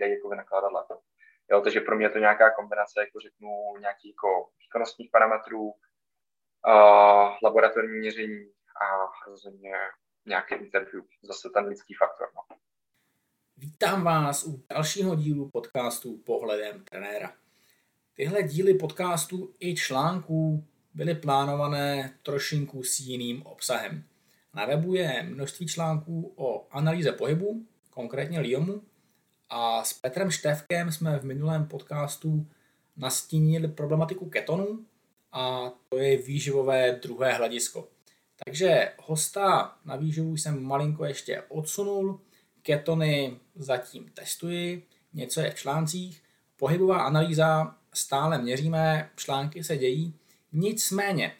dají jako vynakládat lépe. Jo, takže pro mě je to nějaká kombinace, jako řeknu, nějakých jako výkonnostních parametrů, uh, laboratorní měření a rozhodně nějaké interview, zase ten lidský faktor. No. Vítám vás u dalšího dílu podcastu Pohledem trenéra. Tyhle díly podcastů i článků byly plánované trošinku s jiným obsahem. Na webu je množství článků o analýze pohybu, konkrétně Lyomu, a s Petrem Števkem jsme v minulém podcastu nastínili problematiku ketonů a to je výživové druhé hledisko. Takže hosta na výživu jsem malinko ještě odsunul, ketony zatím testuji, něco je v článcích, pohybová analýza stále měříme, články se dějí, nicméně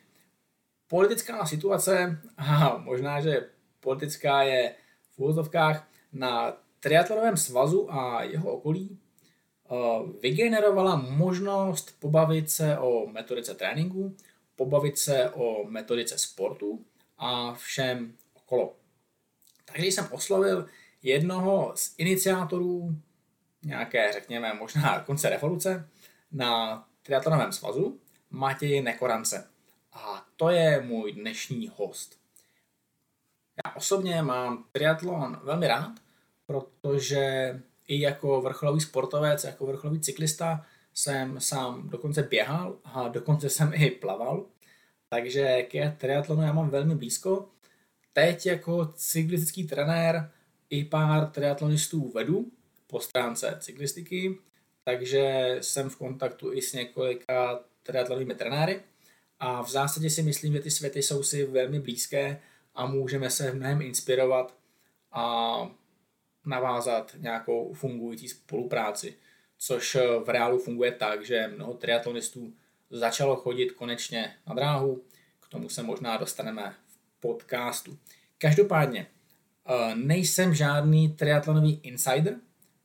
politická situace, a možná, že politická je v úvozovkách, na triatlonovém svazu a jeho okolí eh, vygenerovala možnost pobavit se o metodice tréninku, pobavit se o metodice sportu a všem okolo. Takže jsem oslovil jednoho z iniciátorů nějaké, řekněme, možná konce revoluce na triatlonovém svazu, Matěj Nekorance. A to je můj dnešní host. Já osobně mám triatlon velmi rád, protože i jako vrcholový sportovec, jako vrcholový cyklista jsem sám dokonce běhal a dokonce jsem i plaval. Takže k triatlonu já mám velmi blízko. Teď jako cyklistický trenér i pár triatlonistů vedu po stránce cyklistiky, takže jsem v kontaktu i s několika triatlonovými trenéry a v zásadě si myslím, že ty světy jsou si velmi blízké a můžeme se v mnohem inspirovat a navázat nějakou fungující spolupráci, což v reálu funguje tak, že mnoho triatlonistů začalo chodit konečně na dráhu, k tomu se možná dostaneme v podcastu. Každopádně, eh, nejsem žádný triatlonový insider,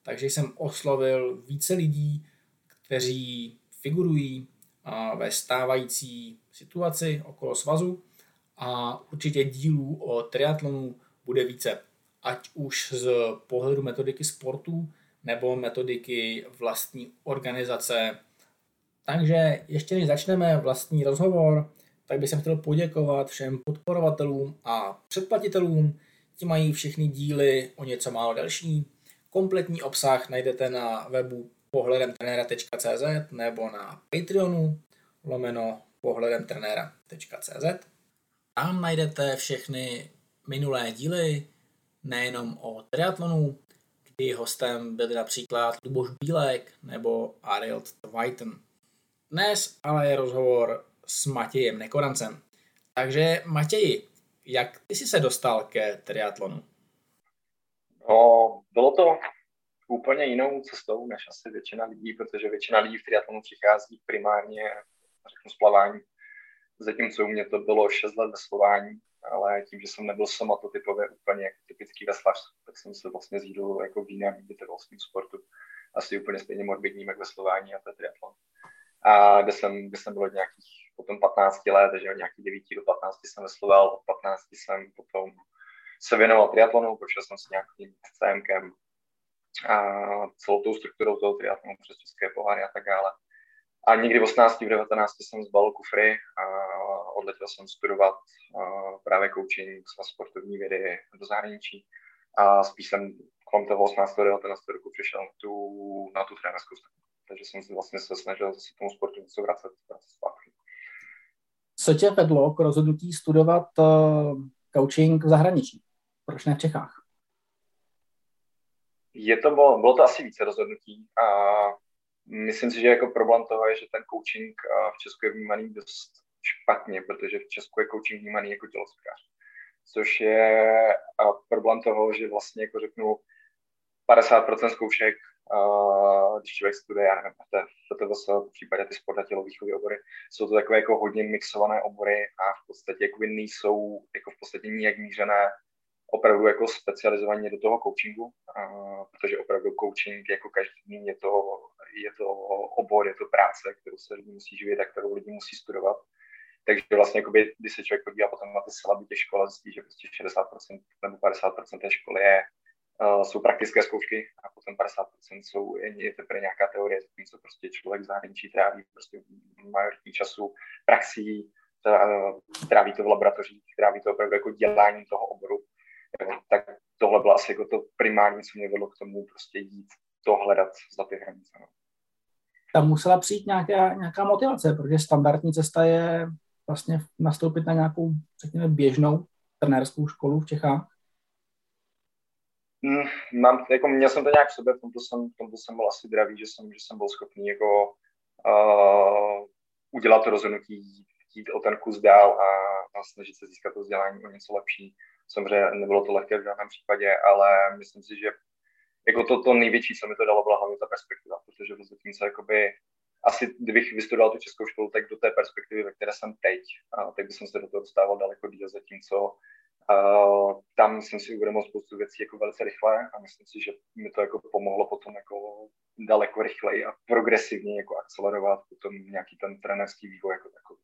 takže jsem oslovil více lidí, kteří figurují eh, ve stávající situaci okolo svazu a určitě dílů o triatlonu bude více ať už z pohledu metodiky sportu nebo metodiky vlastní organizace. Takže ještě než začneme vlastní rozhovor, tak bych chtěl poděkovat všem podporovatelům a předplatitelům. Ti mají všechny díly o něco málo delší. Kompletní obsah najdete na webu pohledemtrenera.cz nebo na Patreonu lomeno pohledemtrenera.cz. Tam najdete všechny minulé díly, nejenom o triatlonu, kdy hostem byli například Luboš Bílek nebo Ariel Whiten. Dnes ale je rozhovor s Matějem Nekorancem. Takže Matěji, jak ty jsi se dostal ke triatlonu? No, bylo to úplně jinou cestou než asi většina lidí, protože většina lidí v triatlonu přichází primárně řeknu, z plavání. Zatímco u mě to bylo 6 let veslování, ale tím, že jsem nebyl somatotypově úplně jako typický veslař, tak jsem se vlastně zjídl jako v jiném vytrvalostním sportu. Asi úplně stejně morbidním jak veslování a to je triatlon. A kde jsem, kde jsem byl od nějakých potom 15 let, takže od nějakých 9 do 15 jsem vesloval, od 15 jsem potom se věnoval triatlonu, prošel jsem si nějakým CMkem a celou tou strukturou toho triatlonu přes české poháry a tak dále. A někdy v 18, v 19 jsem zbalil kufry a odletěl jsem studovat právě coaching a sportovní vědy do zahraničí. A spíš jsem kolem toho 18. 19. roku přišel na tu, na tu trenerskou stranu. Takže jsem se vlastně se snažil se tomu sportu něco vracet, vracet zpátky. Co tě vedlo k rozhodnutí studovat uh, coaching v zahraničí? Proč ne v Čechách? Je to, bylo, bylo to asi více rozhodnutí a myslím si, že jako problém toho je, že ten coaching v Česku je vnímaný dost špatně, protože v Česku je coaching vnímaný jako tělocvikář. Což je problém toho, že vlastně jako řeknu 50% zkoušek, když člověk studuje, já nevím, FTVS, v případě ty sport a obory, jsou to takové jako hodně mixované obory a v podstatě jako nejsou jako v podstatě nijak mířené opravdu jako specializovaně do toho coachingu, protože opravdu coaching jako každý je to, je to obor, je to práce, kterou se lidi musí živit a kterou lidi musí studovat. Takže vlastně, jakoby, když se člověk podívá potom na ty slaby těch škol, zjistí, že prostě 60% nebo 50% té školy je, uh, jsou praktické zkoušky a potom ten 50% jsou, je, je teprve nějaká teorie, co prostě člověk v zahraničí tráví prostě majoritní času praxí, tráví to v laboratořích, tráví to opravdu jako dělání toho oboru. Tak tohle bylo asi jako to primární, co mě vedlo k tomu prostě jít to hledat za ty hranice. No. Tam musela přijít nějaká, nějaká motivace, protože standardní cesta je vlastně nastoupit na nějakou, řekněme, běžnou trenérskou školu v Čechách. Mm, mám, jako měl jsem to nějak v sobě, v tomto jsem, v tomto jsem byl asi dravý, že jsem, že jsem byl schopný jako uh, udělat to rozhodnutí, jít o ten kus dál a, a snažit se získat to vzdělání o něco lepší. Samozřejmě nebylo to lehké v žádném případě, ale myslím si, že jako to, to největší, co mi to dalo, byla hlavně ta perspektiva, protože zatímco jakoby asi kdybych vystudoval tu českou školu, tak do té perspektivy, ve které jsem teď, a, tak bych se do toho dostával daleko díl, zatímco Uh, tam jsem si uvědomil spoustu věcí jako velice rychle a myslím si, že mi to jako pomohlo potom jako daleko rychleji a progresivně jako akcelerovat potom nějaký ten trenerský vývoj jako takový.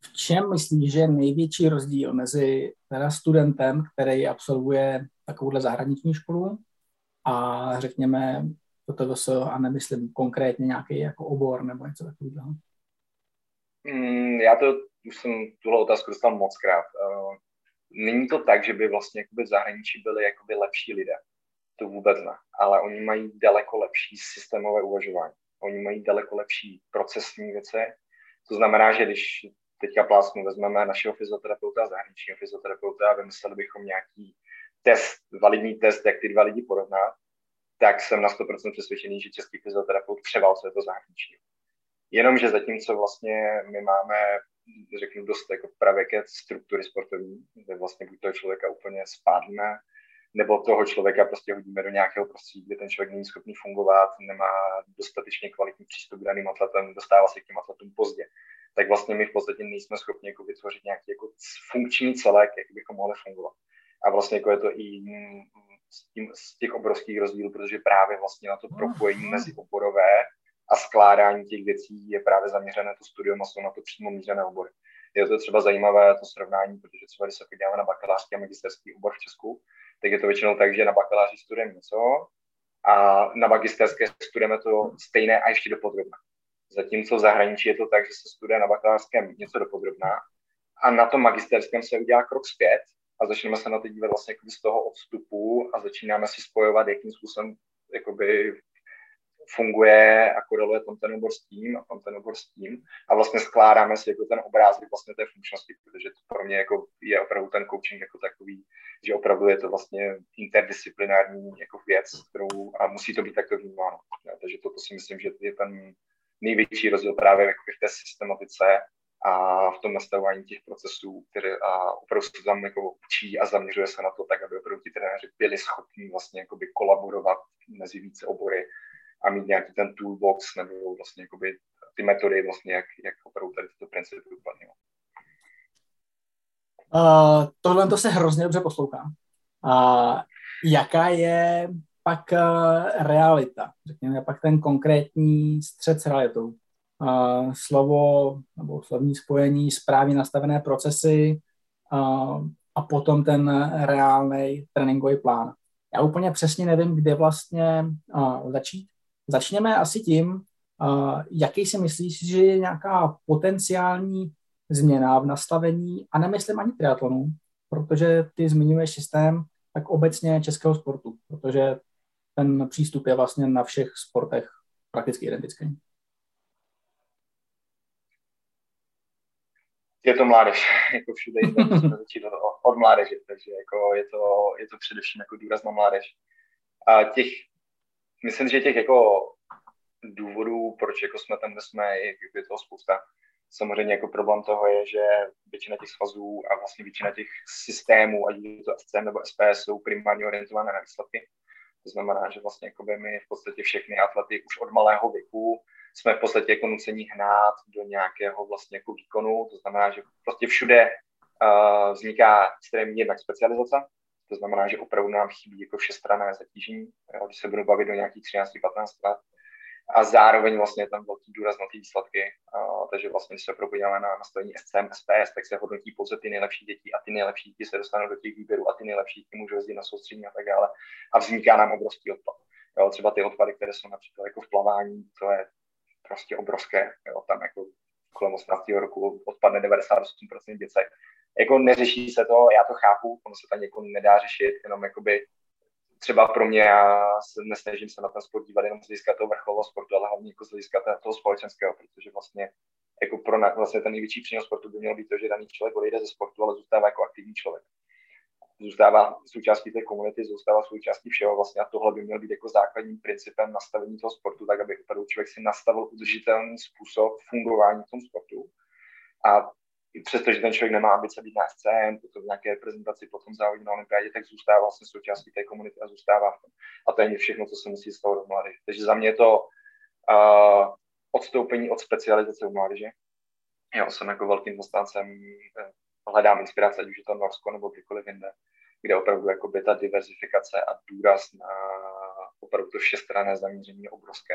V čem myslíš, že je největší rozdíl mezi teda studentem, který absolvuje takovouhle zahraniční školu a řekněme TTVS a nemyslím konkrétně nějaký jako obor nebo něco takového? Mm, já to už jsem tuhle otázku dostal moc krát. Uh, není to tak, že by vlastně jakoby v zahraničí byli jakoby lepší lidé. To vůbec ne. Ale oni mají daleko lepší systémové uvažování. Oni mají daleko lepší procesní věci. To znamená, že když teďka plásnu vezmeme našeho fyzioterapeuta, zahraničního fyzioterapeuta a vymysleli bychom nějaký test, validní test, jak ty dva lidi porovnat, tak jsem na 100% přesvědčený, že český fyzioterapeut převálcuje to zahraniční. Jenomže zatímco vlastně my máme, řeknu, dost jako pravěké struktury sportovní, kde vlastně buď toho člověka úplně spádne, nebo toho člověka prostě hodíme do nějakého prostředí, kde ten člověk není schopný fungovat, nemá dostatečně kvalitní přístup k daným atletem, dostává se k těm atletům pozdě. Tak vlastně my v podstatě nejsme schopni jako vytvořit nějaký jako funkční celek, jak bychom mohli fungovat. A vlastně jako je to i z, tím, z těch obrovských rozdílů, protože právě vlastně na to propojení mezi oborové a skládání těch věcí je právě zaměřené to studium a jsou na to přímo mířené obory. Je to třeba zajímavé to srovnání, protože třeba když se podíváme na bakalářský a magisterský obor v Česku, tak je to většinou tak, že na bakaláři studujeme něco a na magisterské studujeme to stejné a ještě dopodrobná. Zatímco v zahraničí je to tak, že se studuje na bakalářském něco dopodrobná a na tom magisterském se udělá krok zpět a začneme se na to dívat vlastně z toho odstupu a začínáme si spojovat, jakým způsobem jakoby funguje a koreluje tam ten obor s tím a tam ten obor s tím a vlastně skládáme si jako ten obrázek vlastně té funkčnosti, protože to pro mě jako je opravdu ten coaching jako takový, že opravdu je to vlastně interdisciplinární jako věc, kterou a musí to být takto vnímáno. Takže toto si myslím, že je ten největší rozdíl právě jako v té systematice a v tom nastavování těch procesů, které a opravdu se tam jako učí a zaměřuje se na to tak, aby opravdu ti trenéři byli schopni vlastně jakoby kolaborovat mezi více obory a mít nějaký ten toolbox nebo vlastně jakoby ty metody, vlastně jak, jak opravdu tady tyto principy uplatňovat. Uh, tohle to se hrozně dobře poslouchá. Uh, jaká je pak uh, realita? Řekněme, pak ten konkrétní střed s realitou. Slovo nebo slovní spojení, správně nastavené procesy a potom ten reálný tréninkový plán. Já úplně přesně nevím, kde vlastně začít, Začněme asi tím, jaký si myslíš, že je nějaká potenciální změna v nastavení, a nemyslím ani triatlonu, protože ty zmiňuješ systém tak obecně českého sportu, protože ten přístup je vlastně na všech sportech prakticky identický. Je to mládež, jako všude musíme začít od mládeže, takže jako je, to, je to především jako důraz na mládež. A těch myslím, že těch jako důvodů, proč jako jsme tam, kde jsme, je, je toho spousta. Samozřejmě jako problém toho je, že většina těch svazů a vlastně většina těch systémů, ať je to SCM nebo SPS, jsou primárně orientované na výsledky. To znamená, že vlastně jako my v podstatě všechny atlety už od malého věku jsme v podstatě jako nuceni hnát do nějakého vlastně jako výkonu. To znamená, že prostě všude uh, vzniká extrémní jednak specializace, to znamená, že opravdu nám chybí jako všestranné zatížení. Jo, když se budu bavit do nějakých 13-15 let, a zároveň vlastně je tam velký důraz na ty výsledky. Uh, takže vlastně, když se probudíme na nastavení SCM, SPS, tak se hodnotí pouze ty nejlepší děti a ty nejlepší děti se dostanou do těch výběrů a ty nejlepší děti můžou jezdit na soustředění a tak dále. A vzniká nám obrovský odpad. Jo, třeba ty odpady, které jsou například jako v plavání, to je prostě obrovské. Jo, tam jako kolem 18. roku odpadne 98% děcek. Jako neřeší se to, já to chápu, ono se tam jako nedá řešit, jenom jakoby třeba pro mě, já se nesnažím se na ten sport dívat jenom z hlediska toho vrcholového sportu, ale hlavně jako z hlediska toho společenského, protože vlastně jako pro na, vlastně ten největší přínos sportu by měl být to, že daný člověk odejde ze sportu, ale zůstává jako aktivní člověk. Zůstává součástí té komunity, zůstává součástí všeho vlastně a tohle by měl být jako základním principem nastavení toho sportu, tak aby opravdu člověk si nastavil udržitelný způsob fungování v tom sportu. A přestože ten člověk nemá ambice být na scén, potom v nějaké prezentaci, potom závodí na olympiádě, tak zůstává vlastně součástí té komunity a zůstává v tom. A to je všechno, co se musí z toho do. Takže za mě je to uh, odstoupení od specializace u mládeže. Já jsem jako velkým zastáncem, eh, hledám inspirace, ať už je to Norsko nebo kdykoliv jinde, kde opravdu jako by ta diverzifikace a důraz na opravdu to všestranné zaměření je obrovské.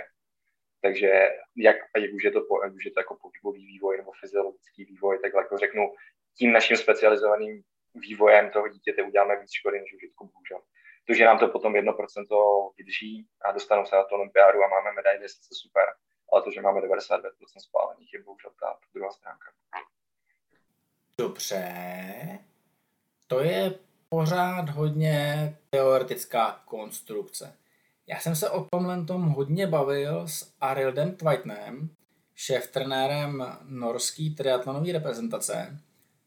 Takže jak, ať už je to, ať už je to jako pohybový vývoj nebo fyziologický vývoj, tak jako řeknu, tím naším specializovaným vývojem toho dítěte uděláme víc škody než užitku, bohužel. To, že nám to potom 1% vydrží a dostanou se na to olympiádu a máme medaily, je sice super, ale to, že máme 99% spálených, je bohužel ta druhá stránka. Dobře. To je pořád hodně teoretická konstrukce. Já jsem se o tomhle tom hodně bavil s Arildem Tvajtnem, šéf-trenérem norský triatlonové reprezentace,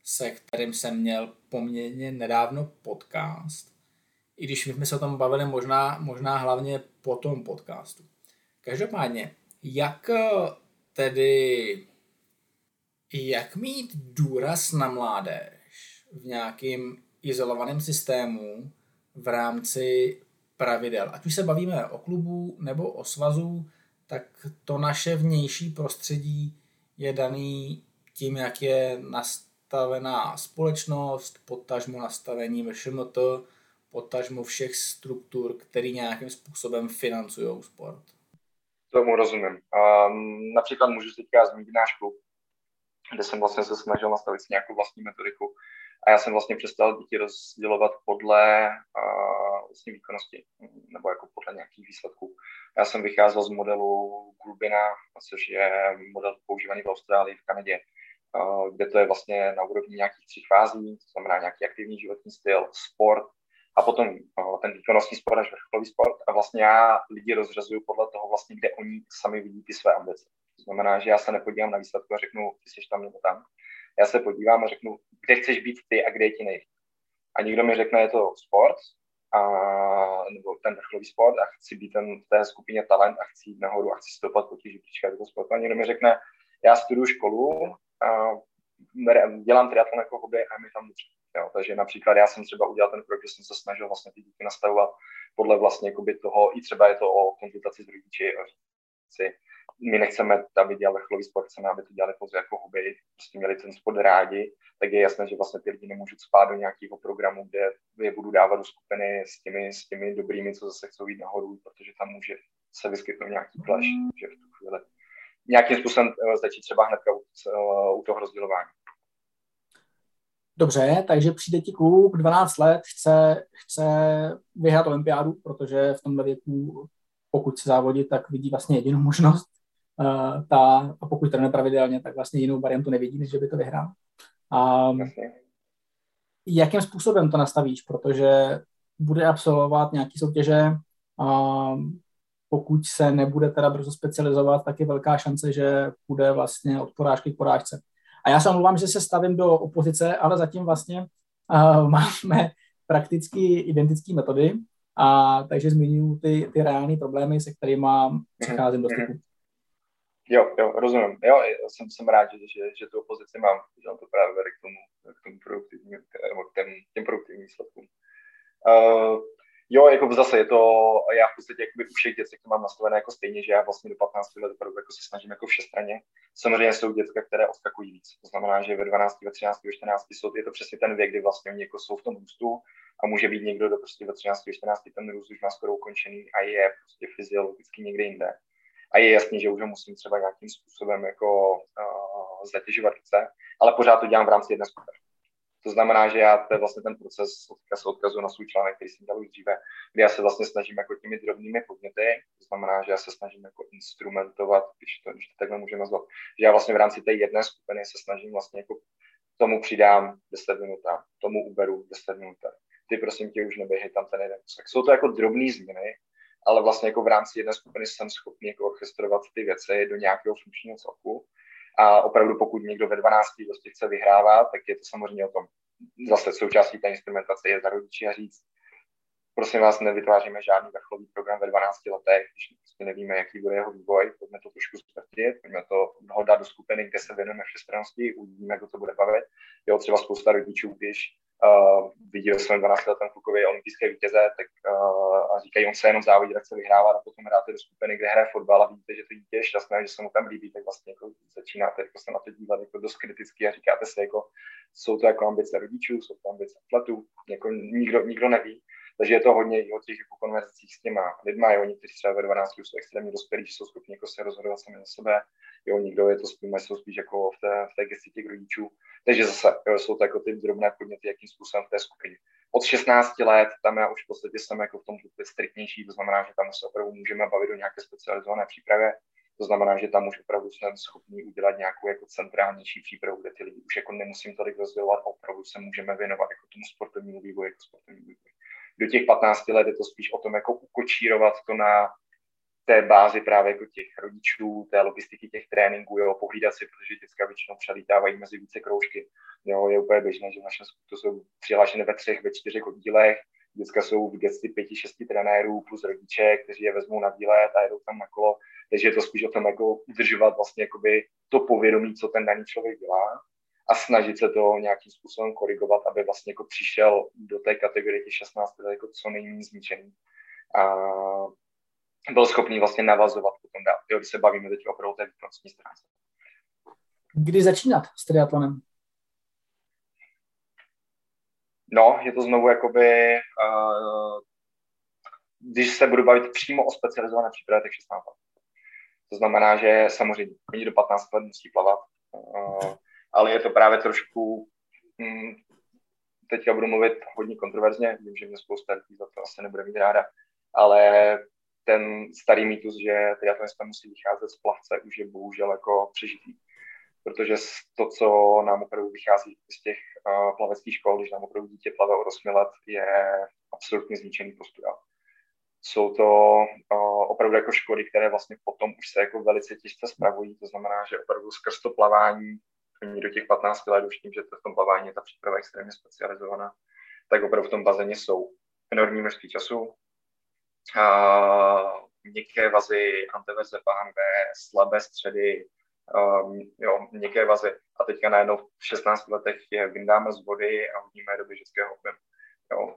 se kterým jsem měl poměrně nedávno podcast. I když my jsme se o tom bavili možná, možná hlavně po tom podcastu. Každopádně, jak tedy jak mít důraz na mládež v nějakém izolovaném systému v rámci pravidel. Ať už se bavíme o klubu nebo o svazu, tak to naše vnější prostředí je daný tím, jak je nastavená společnost, potažmo nastavení VŠMT, potažmo všech struktur, které nějakým způsobem financují sport. Tomu rozumím. Um, například můžu teďka zmínit náš klub, kde jsem vlastně se snažil nastavit nějakou vlastní metodiku, a já jsem vlastně přestal děti rozdělovat podle uh, vlastně výkonnosti, nebo jako podle nějakých výsledků. Já jsem vycházel z modelu Grubina, což je model používaný v Austrálii, v Kanadě, uh, kde to je vlastně na úrovni nějakých tří fází, to znamená nějaký aktivní životní styl, sport, a potom uh, ten výkonnostní sport až vrcholový sport. A vlastně já lidi rozřazuju podle toho, vlastně, kde oni sami vidí ty své ambice. To znamená, že já se nepodívám na výsledku a řeknu, ty jsi tam nebo tam, já se podívám a řeknu, kde chceš být ty a kde je ti nejvíc. A někdo mi řekne, je to sport, a, nebo ten vrcholový sport a chci být ten, v té skupině talent a chci jít nahoru a chci stoupat po těch žebříčkách toho sportu. A někdo mi řekne, já studuju školu, a dělám triatlon jako hobby a mi tam dobře. Jo, takže například já jsem třeba udělal ten krok, že jsem se snažil vlastně ty děti nastavovat podle vlastně toho, i třeba je to o konzultaci s rodiči, si my nechceme, aby dělali vrcholový sport, chceme, aby to dělali pouze jako hobby, prostě měli ten sport rádi, tak je jasné, že vlastně ty lidi nemůžu spát do nějakého programu, kde je budu dávat do skupiny s těmi, s těmi dobrými, co zase chcou jít nahoru, protože tam může se vyskytnout nějaký clash, že v tu chvíli nějakým způsobem eh, začít třeba hned u, eh, u toho rozdělování. Dobře, takže přijde ti klub 12 let, chce, chce vyhrát olympiádu, protože v tomhle věku, pokud se závodit, tak vidí vlastně jedinou možnost ta, a pokud trénuje pravidelně, tak vlastně jinou variantu nevidí, než že by to vyhrál. Um, jakým způsobem to nastavíš, protože bude absolvovat nějaký soutěže, um, pokud se nebude teda brzo specializovat, tak je velká šance, že bude vlastně od porážky k porážce. A já se omlouvám, že se stavím do opozice, ale zatím vlastně uh, máme prakticky identické metody, a takže zmiňuji ty, ty reální problémy, se kterými přicházím do styku. Jo, jo, rozumím. Jo, jsem, jsem rád, že, že, že tu opozici mám, že to právě vede k tomu, k tomu produktivním, k těm, těm produktivním výsledkům. Uh, jo, jako zase je to, já v podstatě jakoby u všech dětí to mám nastavené jako stejně, že já vlastně do 15 let opravdu jako se snažím jako všestranně. Samozřejmě jsou dětka, které odskakují víc. To znamená, že ve 12, ve 13, ve 14 jsou, je to přesně ten věk, kdy vlastně oni jako jsou v tom růstu a může být někdo, kdo prostě ve 13, ve 14 ten růst už má skoro ukončený a je prostě fyziologicky někde jinde a je jasný, že už ho musím třeba nějakým způsobem jako uh, zatěžovat více, ale pořád to dělám v rámci jedné skupiny. To znamená, že já to je vlastně ten proces, já se odkazuju na svůj článek, který jsem dělal už dříve, kdy já se vlastně snažím jako těmi drobnými podněty, to znamená, že já se snažím jako instrumentovat, když to, když to takhle můžeme nazvat, že já vlastně v rámci té jedné skupiny se snažím vlastně jako tomu přidám 10 minut, tomu uberu 10 minut. Ty prosím tě už neběhej tam ten jeden Tak Jsou to jako drobné změny, ale vlastně jako v rámci jedné skupiny jsem schopný jako orchestrovat ty věci do nějakého funkčního celku. A opravdu pokud někdo ve 12 prostě chce vyhrávat, tak je to samozřejmě o tom. Zase součástí té instrumentace je za rodiči a říct, prosím vás, nevytváříme žádný vrcholový program ve 12 letech, když prostě nevíme, jaký bude jeho vývoj, pojďme to trošku zprtit, pojďme to hodat do skupiny, kde se věnujeme všestrannosti, uvidíme, jak to bude bavit. Jo, třeba spousta rodičů, když uh, viděl jsem 12 letém klukovi olympijské vítěze, tak uh, a říkají, on se jenom závodí, tak se vyhrává a potom hráte do skupiny, kde hraje fotbal a vidíte, že to dítě je šťastné, že se mu tam líbí, tak vlastně jako začínáte jako se na to dívat jako dost kriticky a říkáte si, jako, jsou to jako ambice rodičů, jsou to ambice atletů, jako nikdo, nikdo neví. Takže je to hodně i o těch jako konverzacích s těma lidma, jo, někteří třeba ve 12 jsou extrémně dospělí, že jsou schopni jako se rozhodovat sami za sebe, jo, někdo je to spíš, jsou spíš jako v té, v té gesti těch rodičů. Takže zase jo, jsou to jako ty drobné podněty, jakým způsobem v té skupině. Od 16 let tam já už v podstatě jsem jako v tom striktnější, to znamená, že tam se opravdu můžeme bavit o nějaké specializované přípravě, to znamená, že tam už opravdu jsme schopni udělat nějakou jako centrálnější přípravu, kde ty lidi už jako nemusím tolik rozdělovat, opravdu se můžeme věnovat jako tomu sportovnímu vývoji, jako sportovnímu vývoji do těch 15 let je to spíš o tom, jako ukočírovat to na té bázi právě jako těch rodičů, té logistiky těch tréninků, jo, pohlídat si, protože děcka většinou přelítávají mezi více kroužky. Jo, je úplně běžné, že v našem to jsou přihlášené ve třech, ve čtyřech oddílech, děcka jsou v gesti pěti, šesti trenérů plus rodiče, kteří je vezmou na výlet a jedou tam na kolo. Takže je to spíš o tom jako udržovat vlastně jakoby to povědomí, co ten daný člověk dělá a snažit se to nějakým způsobem korigovat, aby vlastně jako přišel do té kategorie těch 16 let jako co nejméně zničený. A byl schopný vlastně navazovat potom dál, jo, když se bavíme teď opravdu té výkonnostní stránce. Kdy začínat s triatlonem? No, je to znovu jakoby, uh, když se budu bavit přímo o specializované přípravě, tak 16 let. To znamená, že samozřejmě oni do 15 let musí plavat. Uh, ale je to právě trošku, hm, teďka budu mluvit hodně kontroverzně, vím, že mě spousta lidí za to asi nebude mít ráda, ale ten starý mýtus, že triatlonista musí vycházet z plavce, už je bohužel jako přežitý. Protože to, co nám opravdu vychází z těch uh, plaveckých škol, když nám opravdu dítě plave od 8 let, je absolutně zničený postura. Jsou to uh, opravdu jako školy, které vlastně potom už se jako velice těžce spravují, to znamená, že opravdu skrz to plavání oni do těch 15 let už tím, že to v tom plavání je ta příprava extrémně specializovaná, tak opravdu v tom bazéně jsou enormní množství času. A měkké vazy, antiverze pánve, slabé středy, um, jo, měkké vazy. A teďka najednou v 16 letech je vyndáme z vody a hodíme do běžeckého objemu. Jo,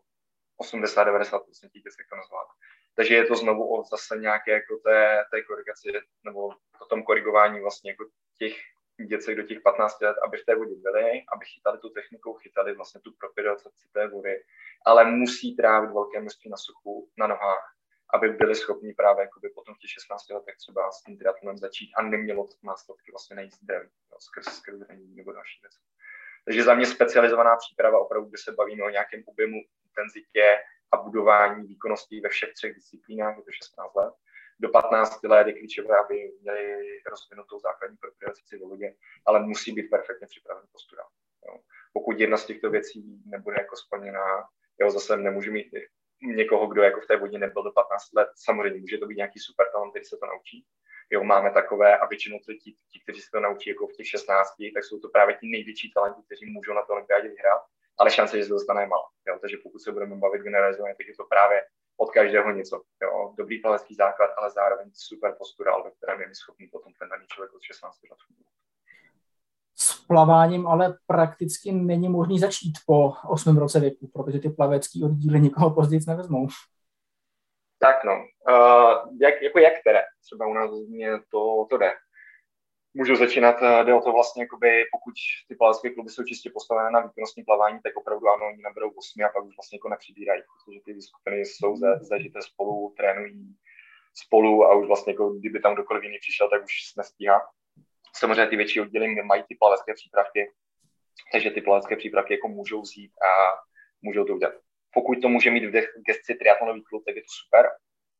80-90% těch to nezvládá. Takže je to znovu o zase nějaké jako té, té korigaci nebo o tom korigování vlastně jako těch děcek do těch 15 let, aby v té vodě byli, aby chytali tu techniku, chytali vlastně tu propiodaci té vody, ale musí trávit velké množství na suchu, na nohách, aby byli schopni právě jakoby potom v těch 16 letech třeba s tím triatlonem začít a nemělo to následky vlastně nejít zdraví, no, skrz, skrz nebo další věci. Takže za mě specializovaná příprava, opravdu, kdy se bavíme o nějakém objemu, intenzitě a budování výkonností ve všech třech disciplínách, je to 16 let, do 15 let je klíčové, aby měli rozvinutou základní propriocepci do vodě, ale musí být perfektně připraven postura. Jo. Pokud jedna z těchto věcí nebude jako splněná, jo, zase nemůžu mít někoho, kdo jako v té vodě nebyl do 15 let, samozřejmě může to být nějaký super talent, který se to naučí. Jo, máme takové a většinou to ti, ti, kteří se to naučí jako v těch 16, tak jsou to právě ti největší talenti, kteří můžou na to olympiádě vyhrát, ale šance, že se dostane je malá. Takže pokud se budeme bavit generalizovaně, tak je to právě od každého něco. Jo. Dobrý plavecký základ, ale zároveň super postural, ve kterém je schopný potom ten daný člověk od 16 let fungovat. S plaváním ale prakticky není možný začít po 8 roce věku, protože ty plavecký oddíly nikoho později nevezmou. Tak no, uh, jak, jako jak které? Třeba u nás mě to, to jde můžu začínat, eh, jde o to vlastně, jakoby, pokud ty plavecké kluby jsou čistě postavené na výkonnostní plavání, tak opravdu ano, oni naberou 8 a pak už vlastně jako nepřibírají, protože ty skupiny jsou za, zažité spolu, trénují spolu a už vlastně jako kdyby tam kdokoliv jiný přišel, tak už nestíhá. Samozřejmě ty větší oddíly mají ty plavecké přípravky, takže ty plavecké přípravky jako můžou vzít a můžou to udělat. Pokud to může mít v gesci triatlonový klub, tak je to super,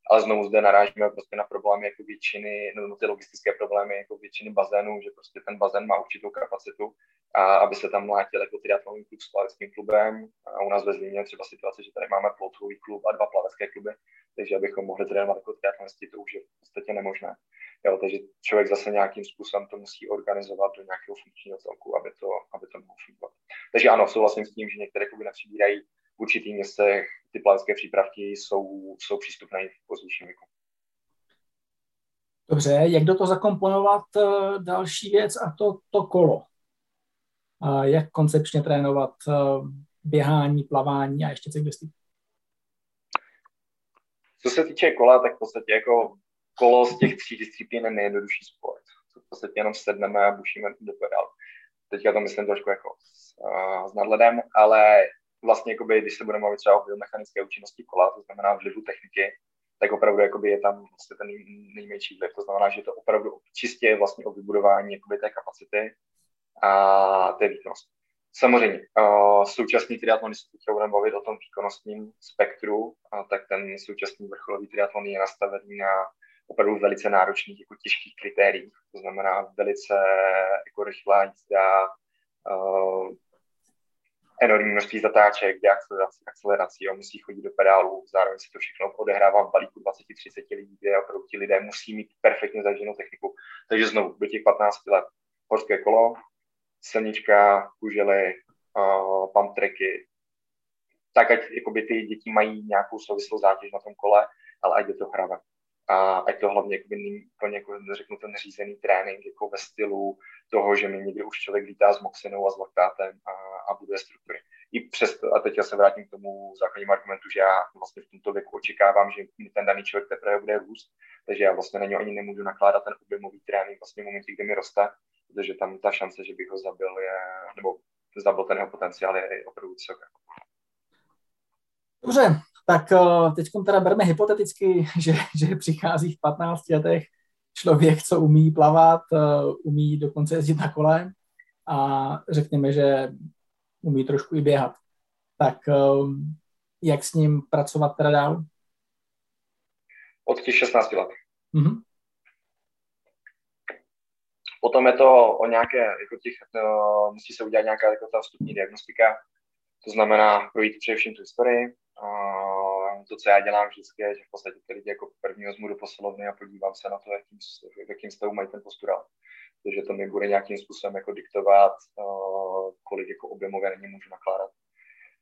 ale znovu zde narážíme prostě na problémy jako většiny, no, ty logistické problémy jako většiny bazénů, že prostě ten bazén má určitou kapacitu a aby se tam mlátil jako triatlonový klub s plaveckým klubem a u nás ve Zlíně třeba situace, že tady máme plotový klub a dva plavecké kluby, takže abychom mohli trénovat jako triatlonisti, to už je v podstatě nemožné. Jo, takže člověk zase nějakým způsobem to musí organizovat do nějakého funkčního celku, aby to, aby to mohlo fungovat. Takže ano, souhlasím s tím, že některé kluby nepřibírají v určitých městech ty plavecké přípravky jsou, jsou přístupné v pozdějším věku. Dobře, jak do toho zakomponovat uh, další věc a to, to kolo? Uh, jak koncepčně trénovat uh, běhání, plavání a ještě cyklistiku? Co se týče kola, tak v podstatě jako kolo z těch tří disciplín je nejjednodušší sport. V podstatě jenom sedneme a bušíme do pedál. Teďka to myslím trošku jako s, uh, s nadhledem, ale vlastně, jakoby, když se budeme mluvit třeba o biomechanické účinnosti kola, to znamená vlivu techniky, tak opravdu jakoby, je tam vlastně ten nejmenší vliv. To znamená, že je to opravdu čistě vlastně o vybudování jakoby, té kapacity a té výkonnosti. Samozřejmě, uh, současný triatlon, když se budeme bavit o tom výkonnostním spektru, uh, tak ten současný vrcholový triatlon je nastavený na opravdu velice náročných, jako těžkých kritériích. To znamená velice jako rychlá jízda, uh, enormní množství zatáček, akcelerací, akcelerací, jo, musí chodit do pedálu, zároveň se to všechno odehrává v balíku 20-30 lidí, kde opravdu ti lidé musí mít perfektně zažinou techniku. Takže znovu, do těch 15 let. Horské kolo, silnička, kužely, uh, pump tracky, tak ať jakoby, ty děti mají nějakou souvislou zátěž na tom kole, ale ať je to hravé a ať to hlavně není úplně jako, řeknu, ten řízený trénink jako ve stylu toho, že mi někdy už člověk vítá s moxinou a s laktátem a, a buduje struktury. I přesto, a teď já se vrátím k tomu základnímu argumentu, že já vlastně v tomto věku očekávám, že ten daný člověk teprve bude růst, takže já vlastně na něj ani nemůžu nakládat ten objemový trénink vlastně v momentě, kdy mi roste, protože tam ta šance, že bych ho zabil je, nebo zabil ten jeho potenciál je opravdu vysoká. Dobře, tak eh, teď teda berme hypoteticky, že, že přichází v 15 letech člověk, co umí plavat, eh, umí dokonce jezdit na kole a řekněme, že umí trošku i běhat. Tak eh, jak s ním pracovat teda dál? Od těch 16 let. Mm-hmm. Potom je to o nějaké, jako těch, no, musí se udělat nějaká jako ta vstupní diagnostika, to znamená projít především tu historii, to, co já dělám vždycky, je, že v podstatě ty lidi jako první vezmu do posilovny a podívám se na to, jakým, v jakým stavu mají ten posturál. Takže to mi bude nějakým způsobem jako diktovat, uh, kolik jako objemově na můžu nakládat.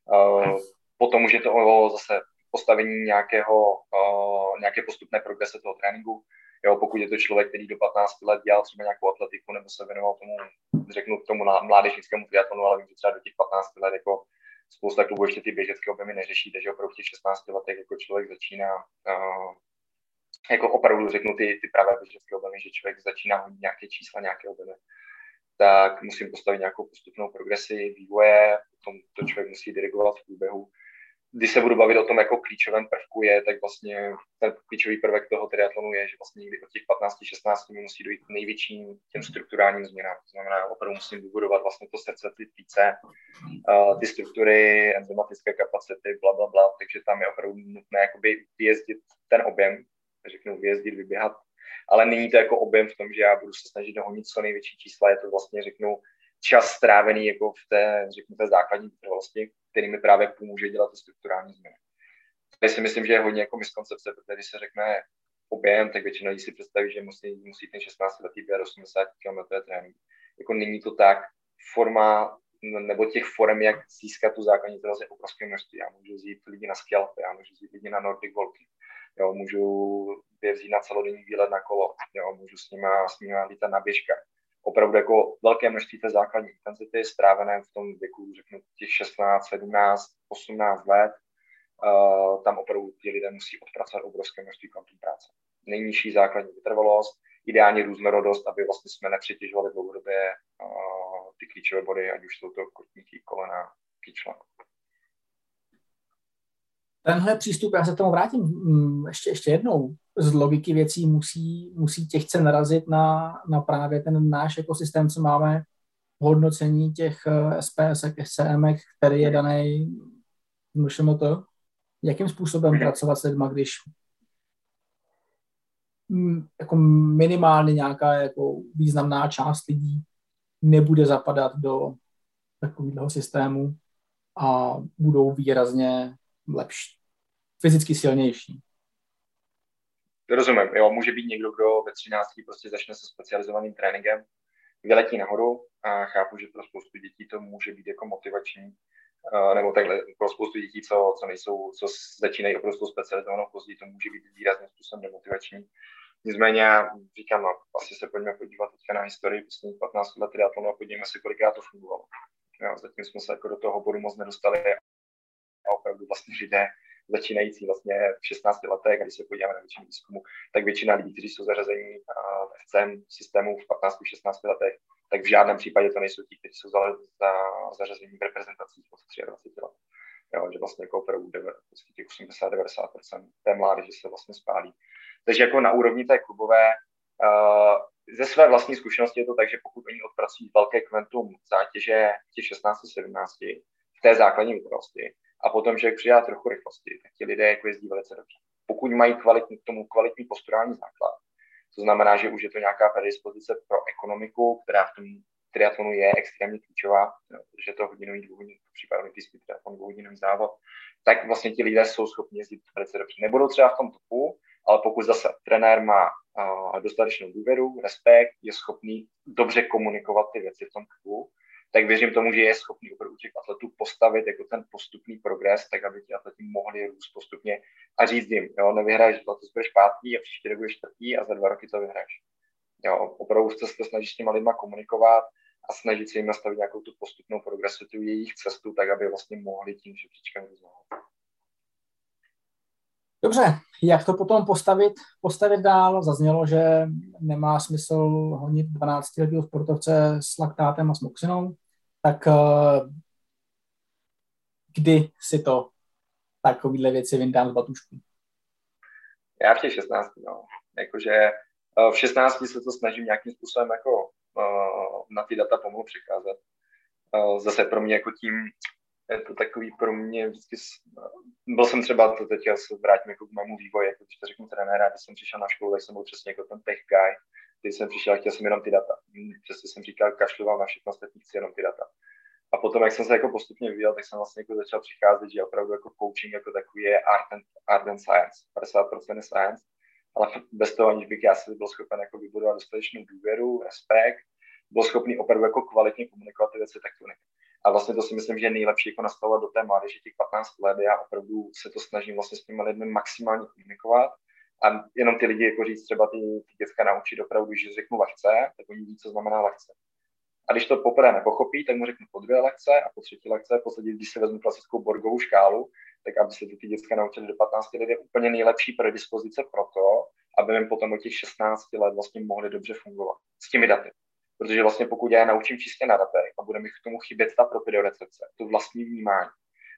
Uh, potom už je to o zase postavení nějakého, uh, nějaké postupné progrese toho tréninku. Jo, pokud je to člověk, který do 15 let dělal třeba nějakou atletiku nebo se věnoval tomu, řeknu tomu mládežnickému triatlonu, ale vím, že třeba do těch 15 let jako spousta klubů ještě ty běžecké objemy neřeší, takže opravdu v těch 16 letech jako člověk začíná uh, jako opravdu řeknu ty, ty pravé běžecké objemy, že člověk začíná hodit nějaké čísla, nějaké objemy, tak musím postavit nějakou postupnou progresi vývoje, potom to člověk musí dirigovat v průběhu když se budu bavit o tom jako klíčovém prvku je, tak vlastně ten klíčový prvek toho triatlonu je, že vlastně někdy od těch 15-16 musí dojít největším těm strukturálním změnám. To znamená, opravdu musím vybudovat vlastně to srdce, ty plíce, ty struktury, enzymatické kapacity, bla, bla, bla. Takže tam je opravdu nutné jakoby vyjezdit ten objem, řeknu vyjezdit, vyběhat, ale není to jako objem v tom, že já budu se snažit dohonit co největší čísla, je to vlastně, řeknu, čas strávený jako v té, řeknu, té základní vytrvalosti, který mi právě pomůže dělat ty strukturální změny. Tady si myslím, že je hodně jako miskoncepce, protože když se řekne objem, tak většina lidí si představí, že musí, musí ten 16 letý běhat 80 km trénink. Jako není to tak. Forma nebo těch forem, jak získat tu základní vytrvalost je obrovské množství. Já můžu vzít lidi na scalp, já můžu vzít lidi na Nordic Walking, jo, můžu je vzít na celodenní výlet na kolo, jo, můžu s nimi, s nimi lítat na běžkách opravdu jako velké množství té základní intenzity strávené v tom věku, řeknu, těch 16, 17, 18 let, uh, tam opravdu ti lidé musí odpracovat obrovské množství kvantum práce. Nejnižší základní vytrvalost, ideální různorodost, aby vlastně jsme nepřetěžovali dlouhodobě uh, ty klíčové body, ať už jsou to kotníky, kolena, kyčla. Tenhle přístup, já se tomu vrátím mm, ještě, ještě jednou, z logiky věcí musí, musí těžce narazit na, na právě ten náš ekosystém, co máme v hodnocení těch SPS, SCM, který je daný můžeme to, jakým způsobem pracovat s lidmi, když jako minimálně nějaká jako významná část lidí nebude zapadat do takového systému a budou výrazně lepší, fyzicky silnější. Rozumím, jo, může být někdo, kdo ve 13 prostě začne se specializovaným tréninkem, vyletí nahoru a chápu, že pro spoustu dětí to může být jako motivační, nebo takhle pro spoustu dětí, co, co nejsou, co začínají opravdu specializovanou později, to může být výrazným způsobem demotivační. Nicméně já říkám, no, asi se pojďme podívat teďka na historii posledních 15 let triatlonu a podívejme se, kolikrát to fungovalo. Jo, zatím jsme se jako do toho bodu moc nedostali a opravdu vlastně lidé začínající vlastně v 16 letech, když se podíváme na většinu výzkumu, tak většina lidí, kteří jsou zařazení v FCM systému v 15-16 letech, tak v žádném případě to nejsou ti, kteří jsou za, za zařazení v reprezentacích od 23 let. Jo, že vlastně jako opravdu těch 80-90% té mládeže se vlastně spálí. Takže jako na úrovni té klubové, uh, ze své vlastní zkušenosti je to tak, že pokud oni odpracují velké kvantum zátěže těch 16-17 v té základní vytrvalosti a potom, že přidá trochu rychlosti, tak ti lidé jako jezdí velice dobře. Pokud mají kvalitní, k tomu kvalitní posturální základ, to znamená, že už je to nějaká predispozice pro ekonomiku, která v tom triatlonu je extrémně klíčová, protože to hodinový, dvouhodinový, v případě olympijský triatlon, dvouhodinový závod, tak vlastně ti lidé jsou schopni jezdit velice dobře. Nebudou třeba v tom topu, ale pokud zase trenér má uh, dostatečnou důvěru, respekt, je schopný dobře komunikovat ty věci v tom klubu, tak věřím tomu, že je schopný opravdu těch atletů postavit jako ten postupný progres, tak aby ti atleti mohli růst postupně a říct jim, jo, nevyhraješ letos budeš pátý a příští rok budeš čtvrtý a za dva roky to vyhraješ. Jo, opravdu se to snažit s těma lidma komunikovat a snažit se jim nastavit nějakou tu postupnou progresivitu jejich cestu, tak aby vlastně mohli tím žebříčkem vyznávat. Dobře, jak to potom postavit, postavit dál? Zaznělo, že nemá smysl honit 12 letého sportovce s laktátem a s moxinou, tak uh, kdy si to takovýhle věci vyndám z batušku? Já v těch 16, no. Jakože uh, v 16 se to snažím nějakým způsobem jako uh, na ty data pomalu překázat. Zase pro mě jako tím je to takový pro mě vždycky, byl jsem třeba, to teď se vrátím jako k mému vývoji, jako když to řeknu trenéra, když jsem přišel na školu, tak jsem byl přesně jako ten tech guy, když jsem přišel a chtěl jsem jenom ty data. Přesně jsem říkal, kašloval na všechno ostatní, chci jenom ty data. A potom, jak jsem se jako postupně vyvíjel, tak jsem vlastně jako začal přicházet, že opravdu jako coaching jako takový je art and, art and science. 50% je science, ale bez toho, aniž bych já si byl schopen jako vybudovat dostatečnou důvěru, respekt, byl schopný opravdu jako kvalitně komunikovat ty věci, tak to ne. A vlastně to si myslím, že je nejlepší jako nastavovat do té mládeže těch 15 let. Já opravdu se to snažím vlastně s těmi lidmi maximálně komunikovat a jenom ty lidi jako říct třeba ty, ty děcka naučit opravdu, že řeknu lehce, tak oni ví, co znamená lehce. A když to poprvé nepochopí, tak mu řeknu po druhé lekce a po třetí lekce, v podstatě, když si vezmu klasickou borgovou škálu, tak aby se ty děcka naučili do 15 let, je úplně nejlepší predispozice pro to, aby jim potom od těch 16 let vlastně mohli dobře fungovat s těmi daty. Protože vlastně pokud já je naučím čistě na datech a bude mi k tomu chybět ta propidiorecepce, to vlastní vnímání,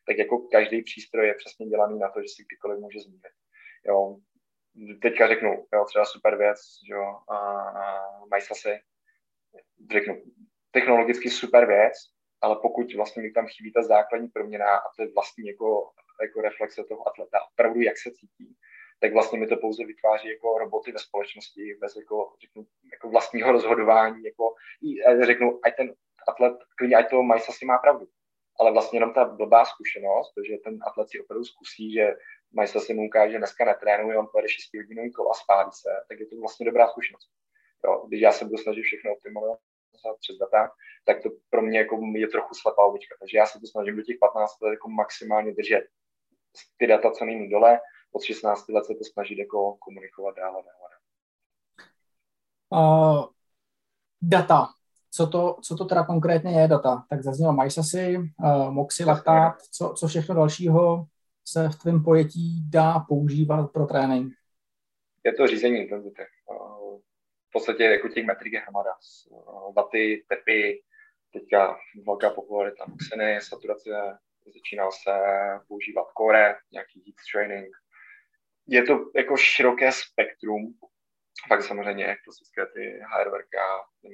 tak jako každý přístroj je přesně dělaný na to, že si kdykoliv může změnit. Jo, teďka řeknu, jo, třeba super věc, jo, a, a MySasy, řeknu, technologicky super věc, ale pokud vlastně mi tam chybí ta základní proměna a to je vlastně jako, jako reflexe toho atleta, opravdu jak se cítí, tak vlastně mi to pouze vytváří jako roboty ve společnosti bez jako, řeknu, jako vlastního rozhodování, jako řeknu, ať ten atlet, klidně ať to si má pravdu. Ale vlastně jenom ta blbá zkušenost, protože ten atlet si opravdu zkusí, že Majsa si mu ukáže, že dneska netrénuje, on pojede 6 hodinový kol a spálí se, tak je to vlastně dobrá zkušenost. Jo, když já se budu snažit všechno optimalizovat přes data, tak to pro mě jako je trochu slepá ulička. Takže já se to snažím do těch 15 let jako maximálně držet ty data co nejméně dole, od 16 let se to snažit jako komunikovat dále. dále. Uh, data. Co to, co to teda konkrétně je data? Tak zaznělo MySasy, uh, Moxy, Lactat, co, co všechno dalšího se v tvém pojetí dá používat pro trénink? Je to řízení intenzity. Uh, v podstatě jako těch metrik je hromada. Vaty, tepy, teďka velká popularita Moxiny, saturace, začínal se používat core, nějaký heat training, je to jako široké spektrum, pak samozřejmě klasické ty hardwarka,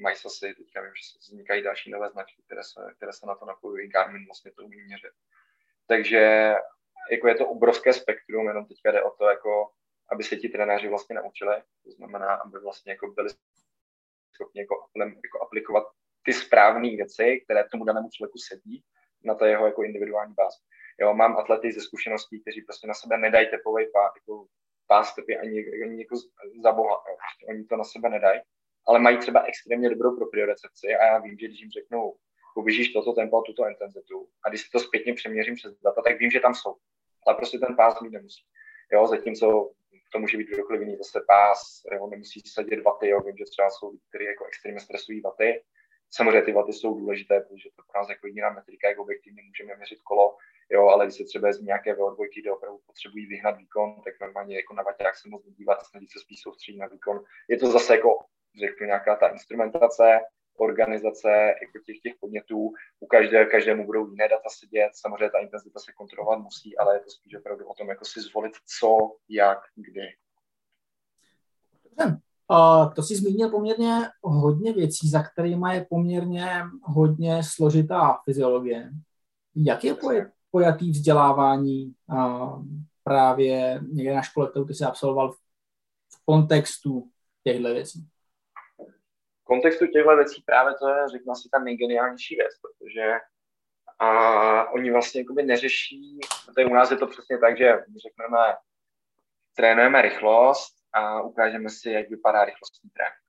MySasy, teďka vím, že vznikají další nové značky, které se, které se na to napojují, Garmin vlastně to umí měřit. Takže jako je to obrovské spektrum, jenom teďka jde o to, jako, aby se ti trenéři vlastně naučili, to znamená, aby vlastně jako byli schopni jako, jako aplikovat ty správné věci, které tomu danému člověku sedí na to jeho jako individuální bázi. Jo, mám atlety ze zkušeností, kteří prostě na sebe nedají tepový pás, jako pás tepy ani, ani jako za boha. Jo. Prostě oni to na sebe nedají, ale mají třeba extrémně dobrou propriorecepci a já vím, že když jim řeknu, poběžíš toto tempo a tuto intenzitu a když si to zpětně přeměřím přes data, tak vím, že tam jsou. Ale prostě ten pás mít nemusí. Jo, zatímco to může být kdokoliv jiný, zase pás, jo, nemusí sadit vaty, jo, vím, že třeba jsou lidi, kteří jako extrémně stresují vaty, Samozřejmě ty vaty jsou důležité, protože to pro nás jako jediná metrika, jak objektivně můžeme měřit kolo, jo, ale když se třeba z nějaké VO2, kde opravdu potřebují vyhnat výkon, tak normálně jako na vaťák se moc dívat, snažit se spíš soustředit na výkon. Je to zase jako, řeknu, nějaká ta instrumentace, organizace jako těch, těch podnětů. U každé, každému budou jiné data sedět, samozřejmě ta intenzita se kontrolovat musí, ale je to spíš opravdu o tom, jako si zvolit co, jak, kdy. Uh, to si zmínil poměrně hodně věcí, za kterými je poměrně hodně složitá fyziologie. Jak je pojatý vzdělávání uh, právě někde na škole, kterou ty jsi absolvoval v kontextu těchto věcí? Kontextu těchto věcí právě to je, řeknu si, ta nejgeniálnější věc, protože a oni vlastně jakoby neřeší, tady u nás je to přesně tak, že řekneme, trénujeme rychlost, a ukážeme si, jak vypadá rychlostní trénink.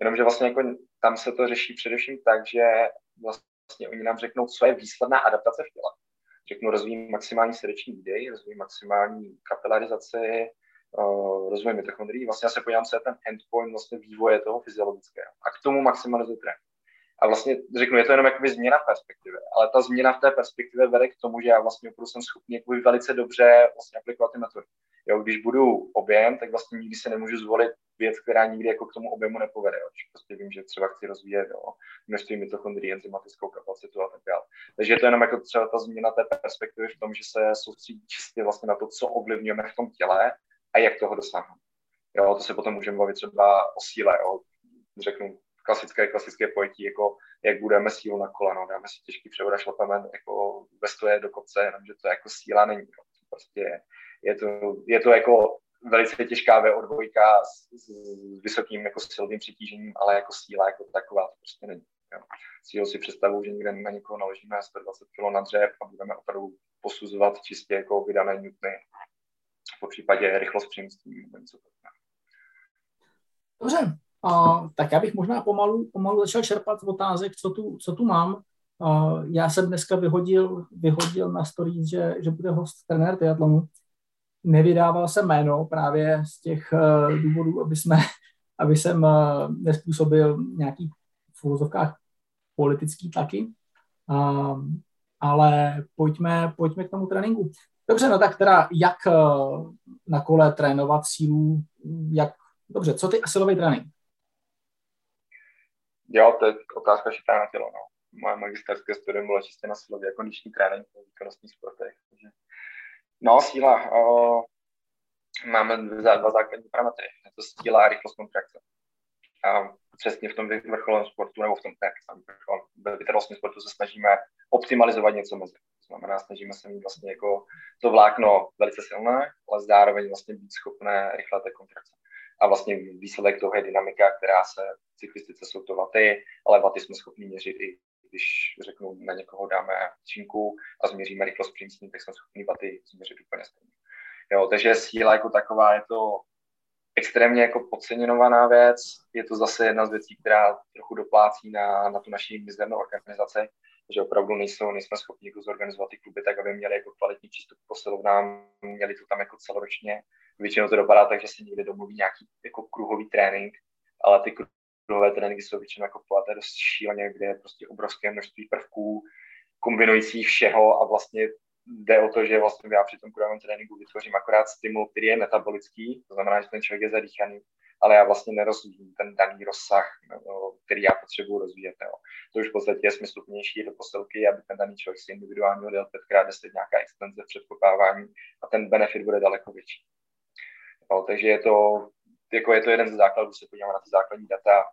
Jenomže vlastně jako tam se to řeší především tak, že vlastně oni nám řeknou, co je výsledná adaptace v těle. Řeknu, rozvíjí maximální srdeční výdej, rozvíjí maximální kapilarizaci, uh, rozvoj mitochondrií. Vlastně já se podívám, co je ten endpoint vlastně vývoje toho fyziologického. A k tomu maximalizuje trénink. A vlastně řeknu, je to jenom jakoby změna v perspektivě, ale ta změna v té perspektivě vede k tomu, že já vlastně opravdu jsem schopný jakoby velice dobře vlastně aplikovat ty metody. Jo, když budu objem, tak vlastně nikdy se nemůžu zvolit věc, která nikdy jako k tomu objemu nepovede. Jo. Prostě vím, že třeba chci rozvíjet jo, množství mitochondrií, enzymatickou kapacitu a tak dále. Takže je to jenom jako třeba ta změna té perspektivy v tom, že se soustředí čistě vlastně na to, co ovlivňujeme v tom těle a jak toho dosáhneme. Jo, to se potom můžeme bavit třeba o síle. Jo. Řeknu klasické, klasické pojetí, jako jak budeme sílu na koleno, dáme si těžký převod a šlapeme jako ve stoje do kopce, jenomže to jako síla není. Jo. Prostě je to, je to jako velice těžká VO2 s, s, vysokým jako silovým přitížením, ale jako síla jako taková to prostě není. Jo. Sílu si představu, že někde na někoho naložíme 120 kg na dřep a budeme opravdu posuzovat čistě jako vydané newtony, po případě rychlost přemístění nebo něco. Dobře, uh, tak já bych možná pomalu, pomalu začal čerpat z otázek, co tu, co tu mám. Uh, já jsem dneska vyhodil, vyhodil na stories, že, že bude host trenér triatlonu nevydával jsem jméno právě z těch uh, důvodů, aby, jsme, aby jsem uh, nespůsobil nějaký v úvozovkách politický tlaky. Uh, ale pojďme, pojďme k tomu tréninku. Dobře, no tak teda jak uh, na kole trénovat sílu, jak, dobře, co ty asilový trénink? Jo, to je otázka šitá na tělo, no. Moje magisterské studium bylo čistě na silově kondiční trénink v výkonnostních sportech, takže No, síla. O, máme dva základní parametry. Je to síla a rychlost kontrakce. A přesně v tom vrcholovém sportu, nebo v tom ne, vytrvalostním sportu se snažíme optimalizovat něco mezi. To znamená, snažíme se mít vlastně jako to vlákno velice silné, ale zároveň vlastně být schopné rychle té kontrakce. A vlastně výsledek toho je dynamika, která se v cyklistice jsou to vaty, ale vaty jsme schopni měřit i když řeknu, na někoho dáme činku a změříme rychlost přímstní, tak jsme schopni vaty změřit úplně stejně. Jo, takže síla jako taková je to extrémně jako podceňovaná věc. Je to zase jedna z věcí, která trochu doplácí na, na tu naši mizernou organizaci, že opravdu nejsou, nejsme schopni jako zorganizovat ty kluby tak, aby měli jako kvalitní přístup k posilovnám, měli to tam jako celoročně. Většinou to dopadá tak, že se někde domluví nějaký jako kruhový trénink, ale ty Dlouhé tréninky jsou většinou jako polaté dost šíleně, kde je prostě obrovské množství prvků kombinujících všeho a vlastně jde o to, že vlastně já při tom kurovém tréninku vytvořím akorát stimul, který je metabolický, to znamená, že ten člověk je zadýchaný, ale já vlastně nerozvíjím ten daný rozsah, který já potřebuji rozvíjet. Jo. To už v podstatě je smysluplnější do posilky, aby ten daný člověk si individuálně odjel 5x10 nějaká extenze předkopávání a ten benefit bude daleko větší. No, takže je to, jako je to jeden ze základů, se podíváme na ty základní data.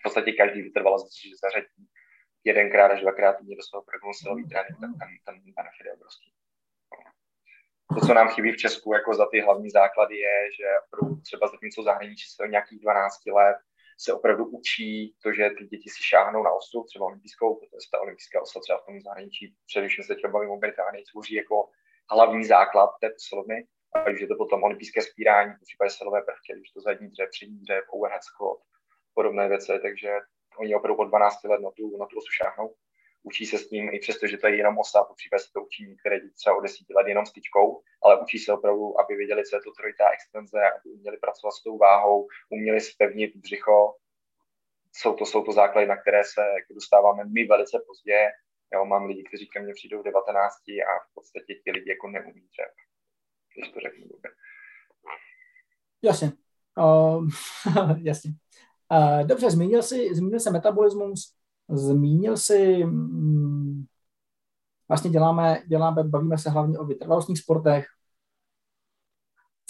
V podstatě každý vytrvalost, že zařadí jedenkrát až dvakrát týdně do svého programu silový trénink, tak ten, ten benefit je obrovský. To, co nám chybí v Česku jako za ty hlavní základy, je, že třeba zatímco zahraničí se nějakých 12 let se opravdu učí to, že ty děti si šáhnou na osu, třeba olympijskou, protože ta olympijská osa třeba v tom zahraničí, především se třeba bavím o Británii, tvoří jako hlavní základ té posilovny, a už je to potom olympijské spírání, v případě silové prvky, už to zadní dřev, přední dřev, overhead squat, podobné věci, takže oni opravdu od 12 let na tu, na tu osu šáhnou. Učí se s tím, i přesto, že to je jenom osa, po případě se to učí některé děti třeba o 10 let jenom styčkou, ale učí se opravdu, aby věděli, co je to trojitá extenze, aby uměli pracovat s tou váhou, uměli spevnit břicho. Jsou to, jsou to základy, na které se jako dostáváme my velice pozdě. Jo, mám lidi, kteří ke mně přijdou v 19 a v podstatě ti lidi jako neumí dřev. Když to řeknu dobře. Jasně. Uh, jasně. Uh, dobře, zmínil jsi, zmínil jsi metabolismus, zmínil jsi, um, vlastně děláme, děláme, bavíme se hlavně o vytrvalostních sportech.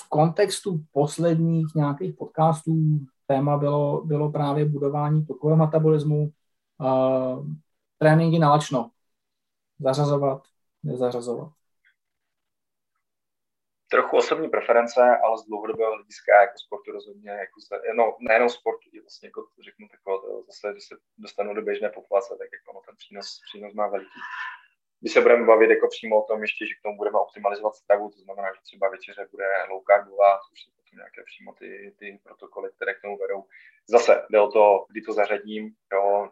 V kontextu posledních nějakých podcastů téma bylo, bylo právě budování tokového metabolismu, uh, tréninky na lačno. Zařazovat, nezařazovat trochu osobní preference, ale z dlouhodobého hlediska jako sportu rozhodně, jako z, no, nejenom sportu, vlastně jako řeknu takové, zase, když se dostanu do běžné populace, tak jako no, ten přínos, přínos má veliký. Když se budeme bavit jako přímo o tom ještě, že k tomu budeme optimalizovat stravu, to znamená, že třeba večeře bude low carbová, což jsou potom nějaké přímo ty, ty protokoly, které k tomu vedou. Zase jde o to, kdy to zařadím, jo,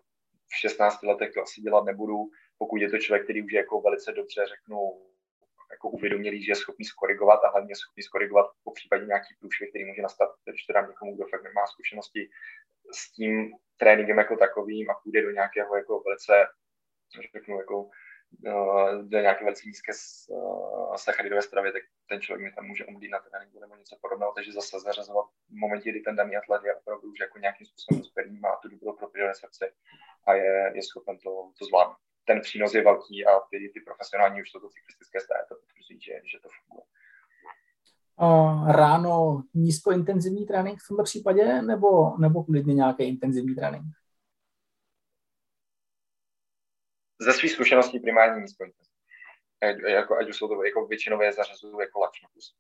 v 16 letech to asi dělat nebudu, pokud je to člověk, který už je jako velice dobře, řeknu, jako uvědomili, že je schopný skorigovat a hlavně schopný skorigovat po případě nějaký průšvih, který může nastat, když teda někomu, kdo fakt nemá zkušenosti s tím tréninkem jako takovým a půjde do nějakého jako velice, řeknu, jako eh, do nějaké velice nízké eh, sacharidové stravy, tak ten člověk mi tam může umlít na tréninku nebo něco podobného, takže zase zařazovat v momentě, kdy ten daný atlet je opravdu už jako nějakým způsobem dospělý, má tu propilné srdce a je, je schopen to, to zvládnout. Ten přínos je velký a ty, ty profesionální už toto cyklistické stáje. to že, že to funguje. Uh, ráno nízkointenzivní trénink v tomto případě, nebo, nebo klidně nějaký intenzivní trénink? Ze svých zkušeností primárně nízkointenzivní. Jako, ať už jsou to jako většinové zařazují jako lačno plus.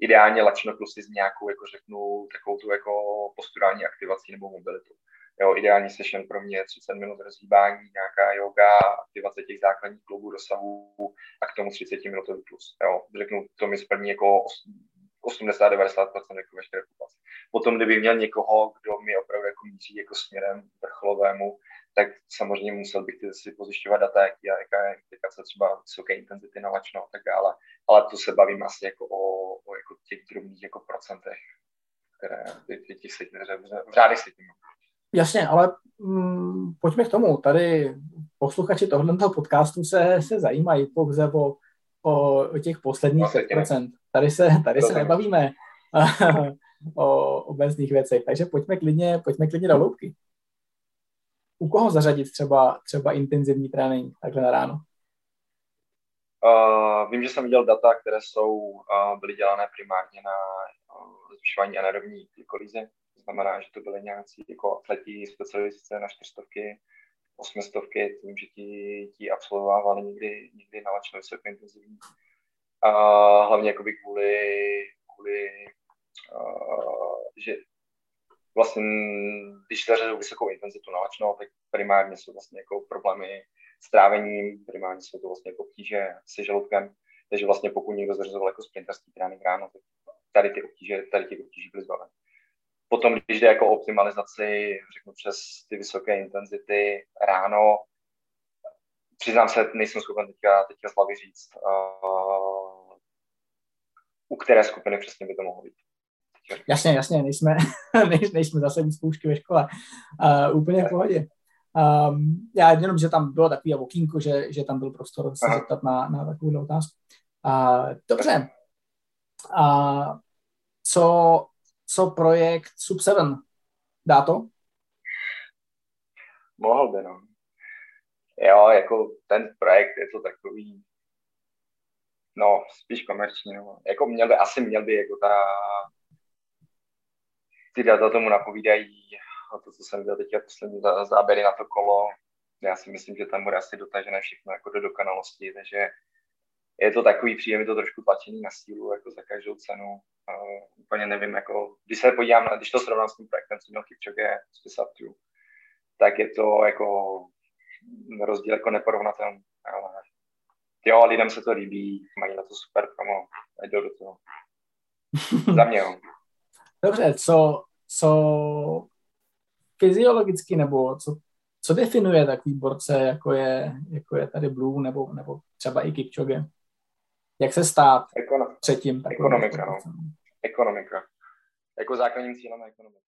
Ideálně lačno plus s nějakou, jako řeknu, takovou tu jako posturální aktivací nebo mobilitou. Jo, ideální session pro mě je 30 minut rozhýbání, nějaká yoga, aktivace těch základních klubů, dosahu a k tomu 30 minutový plus. Jo. Řeknu, to mi splní jako 80-90% jako veškeré populace. Potom, kdyby měl někoho, kdo mi opravdu jako míří jako směrem vrcholovému, tak samozřejmě musel bych si pozjišťovat data, jaký, jaká je implikace třeba vysoké intenzity na lačno a tak dále. Ale to se bavím asi jako o, o jako těch drobných jako procentech, které těch, těch v řádech se tím. Jasně, ale mm, pojďme k tomu. Tady posluchači tohoto podcastu se, se zajímají pouze o, o, o těch posledních 5%. Tady se, tady se nebavíme o obecných věcech, takže pojďme klidně, pojďme klidně do hloubky. U koho zařadit třeba, třeba intenzivní trénink takhle na ráno? Uh, vím, že jsem viděl data, které jsou, uh, byly dělané primárně na uh, zvyšování anaerobní glykolízy, znamená, že to byly nějací jako atleti specializace na čtyřstovky, osmistovky, tím, že ti, ti absolvovávali někdy, někdy na lačno vysoké intenzivní. A hlavně jakoby kvůli, kvůli uh, že vlastně, když zařazují vysokou intenzitu na lačno, tak primárně jsou vlastně jako problémy s trávením, primárně jsou to vlastně jako obtíže se žaludkem, takže vlastně pokud někdo zařazoval jako sprinterský trénink ráno, tak tady ty obtíže, tady ty obtíže byly zbaveny. Potom, když jde jako optimalizaci, řeknu přes ty vysoké intenzity ráno, přiznám se, nejsem schopen teďka, teďka z říct, uh, u které skupiny přesně by to mohlo být. Jasně, jasně, nejsme, nejsme zase zkoušky ve škole. Uh, úplně v pohodě. Um, já jenom, že tam bylo takový okýnko, že, že tam byl prostor se Aha. zeptat na, na takovou otázku. Uh, dobře. Uh, co co projekt Sub 7. Dá to? Mohl by, no. Jo, jako ten projekt je to takový, no, spíš komerční, no. Jako měl by, asi měl by jako ta, ty data tomu napovídají. A to, co jsem viděl teďka poslední záběry na to kolo, já si myslím, že tam bude asi dotažené všechno jako do dokonalosti, takže je to takový příjem, je to trošku tlačení na sílu, jako za každou cenu. Uh, úplně nevím, jako, když se podívám, na, když to srovnám s tím projektem, co měl Kipchoge z Pisatru, tak je to jako rozdíl jako neporovnatelný. Ale jo, lidem se to líbí, mají na to super promo, ať jdou do toho. Za mě, jo. Dobře, co, co fyziologicky nebo co, co definuje takový borce, jako je, jako je tady Blue nebo, nebo třeba i Kipchoge? Jak se stát Ekono- třetím? Ekonomika, no. Ekonomika. Jako základním cílem ekonomika.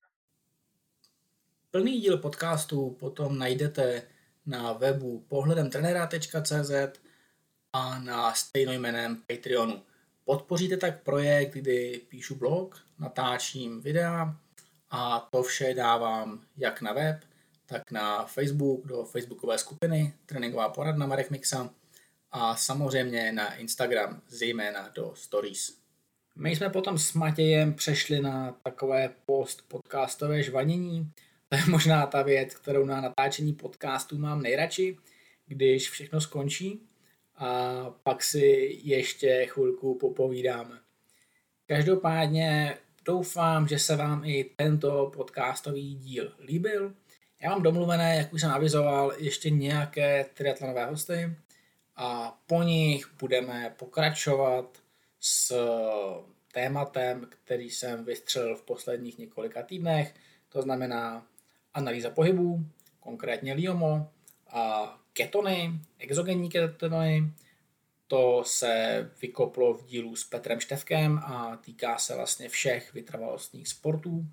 Plný díl podcastu potom najdete na webu pohledemtrenera.cz a na stejnojmeném Patreonu. Podpoříte tak projekt, kdy píšu blog, natáčím videa a to vše dávám jak na web, tak na Facebook, do facebookové skupiny Tréninková poradna Marek Mixa a samozřejmě na Instagram, zejména do Stories. My jsme potom s Matějem přešli na takové post podcastové žvanění. To je možná ta věc, kterou na natáčení podcastů mám nejradši, když všechno skončí a pak si ještě chvilku popovídáme. Každopádně doufám, že se vám i tento podcastový díl líbil. Já mám domluvené, jak už jsem avizoval, ještě nějaké triatlonové hosty a po nich budeme pokračovat s tématem, který jsem vystřelil v posledních několika týdnech, to znamená analýza pohybů, konkrétně LIOMO a ketony, exogenní ketony. To se vykoplo v dílu s Petrem Števkem a týká se vlastně všech vytrvalostních sportů.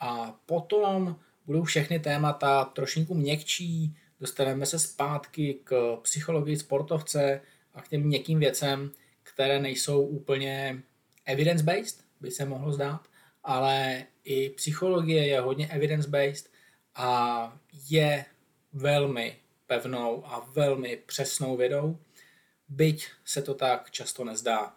A potom budou všechny témata trošinku měkčí, dostaneme se zpátky k psychologii sportovce a k těm měkkým věcem, které nejsou úplně evidence-based, by se mohlo zdát, ale i psychologie je hodně evidence-based a je velmi pevnou a velmi přesnou vědou, byť se to tak často nezdá.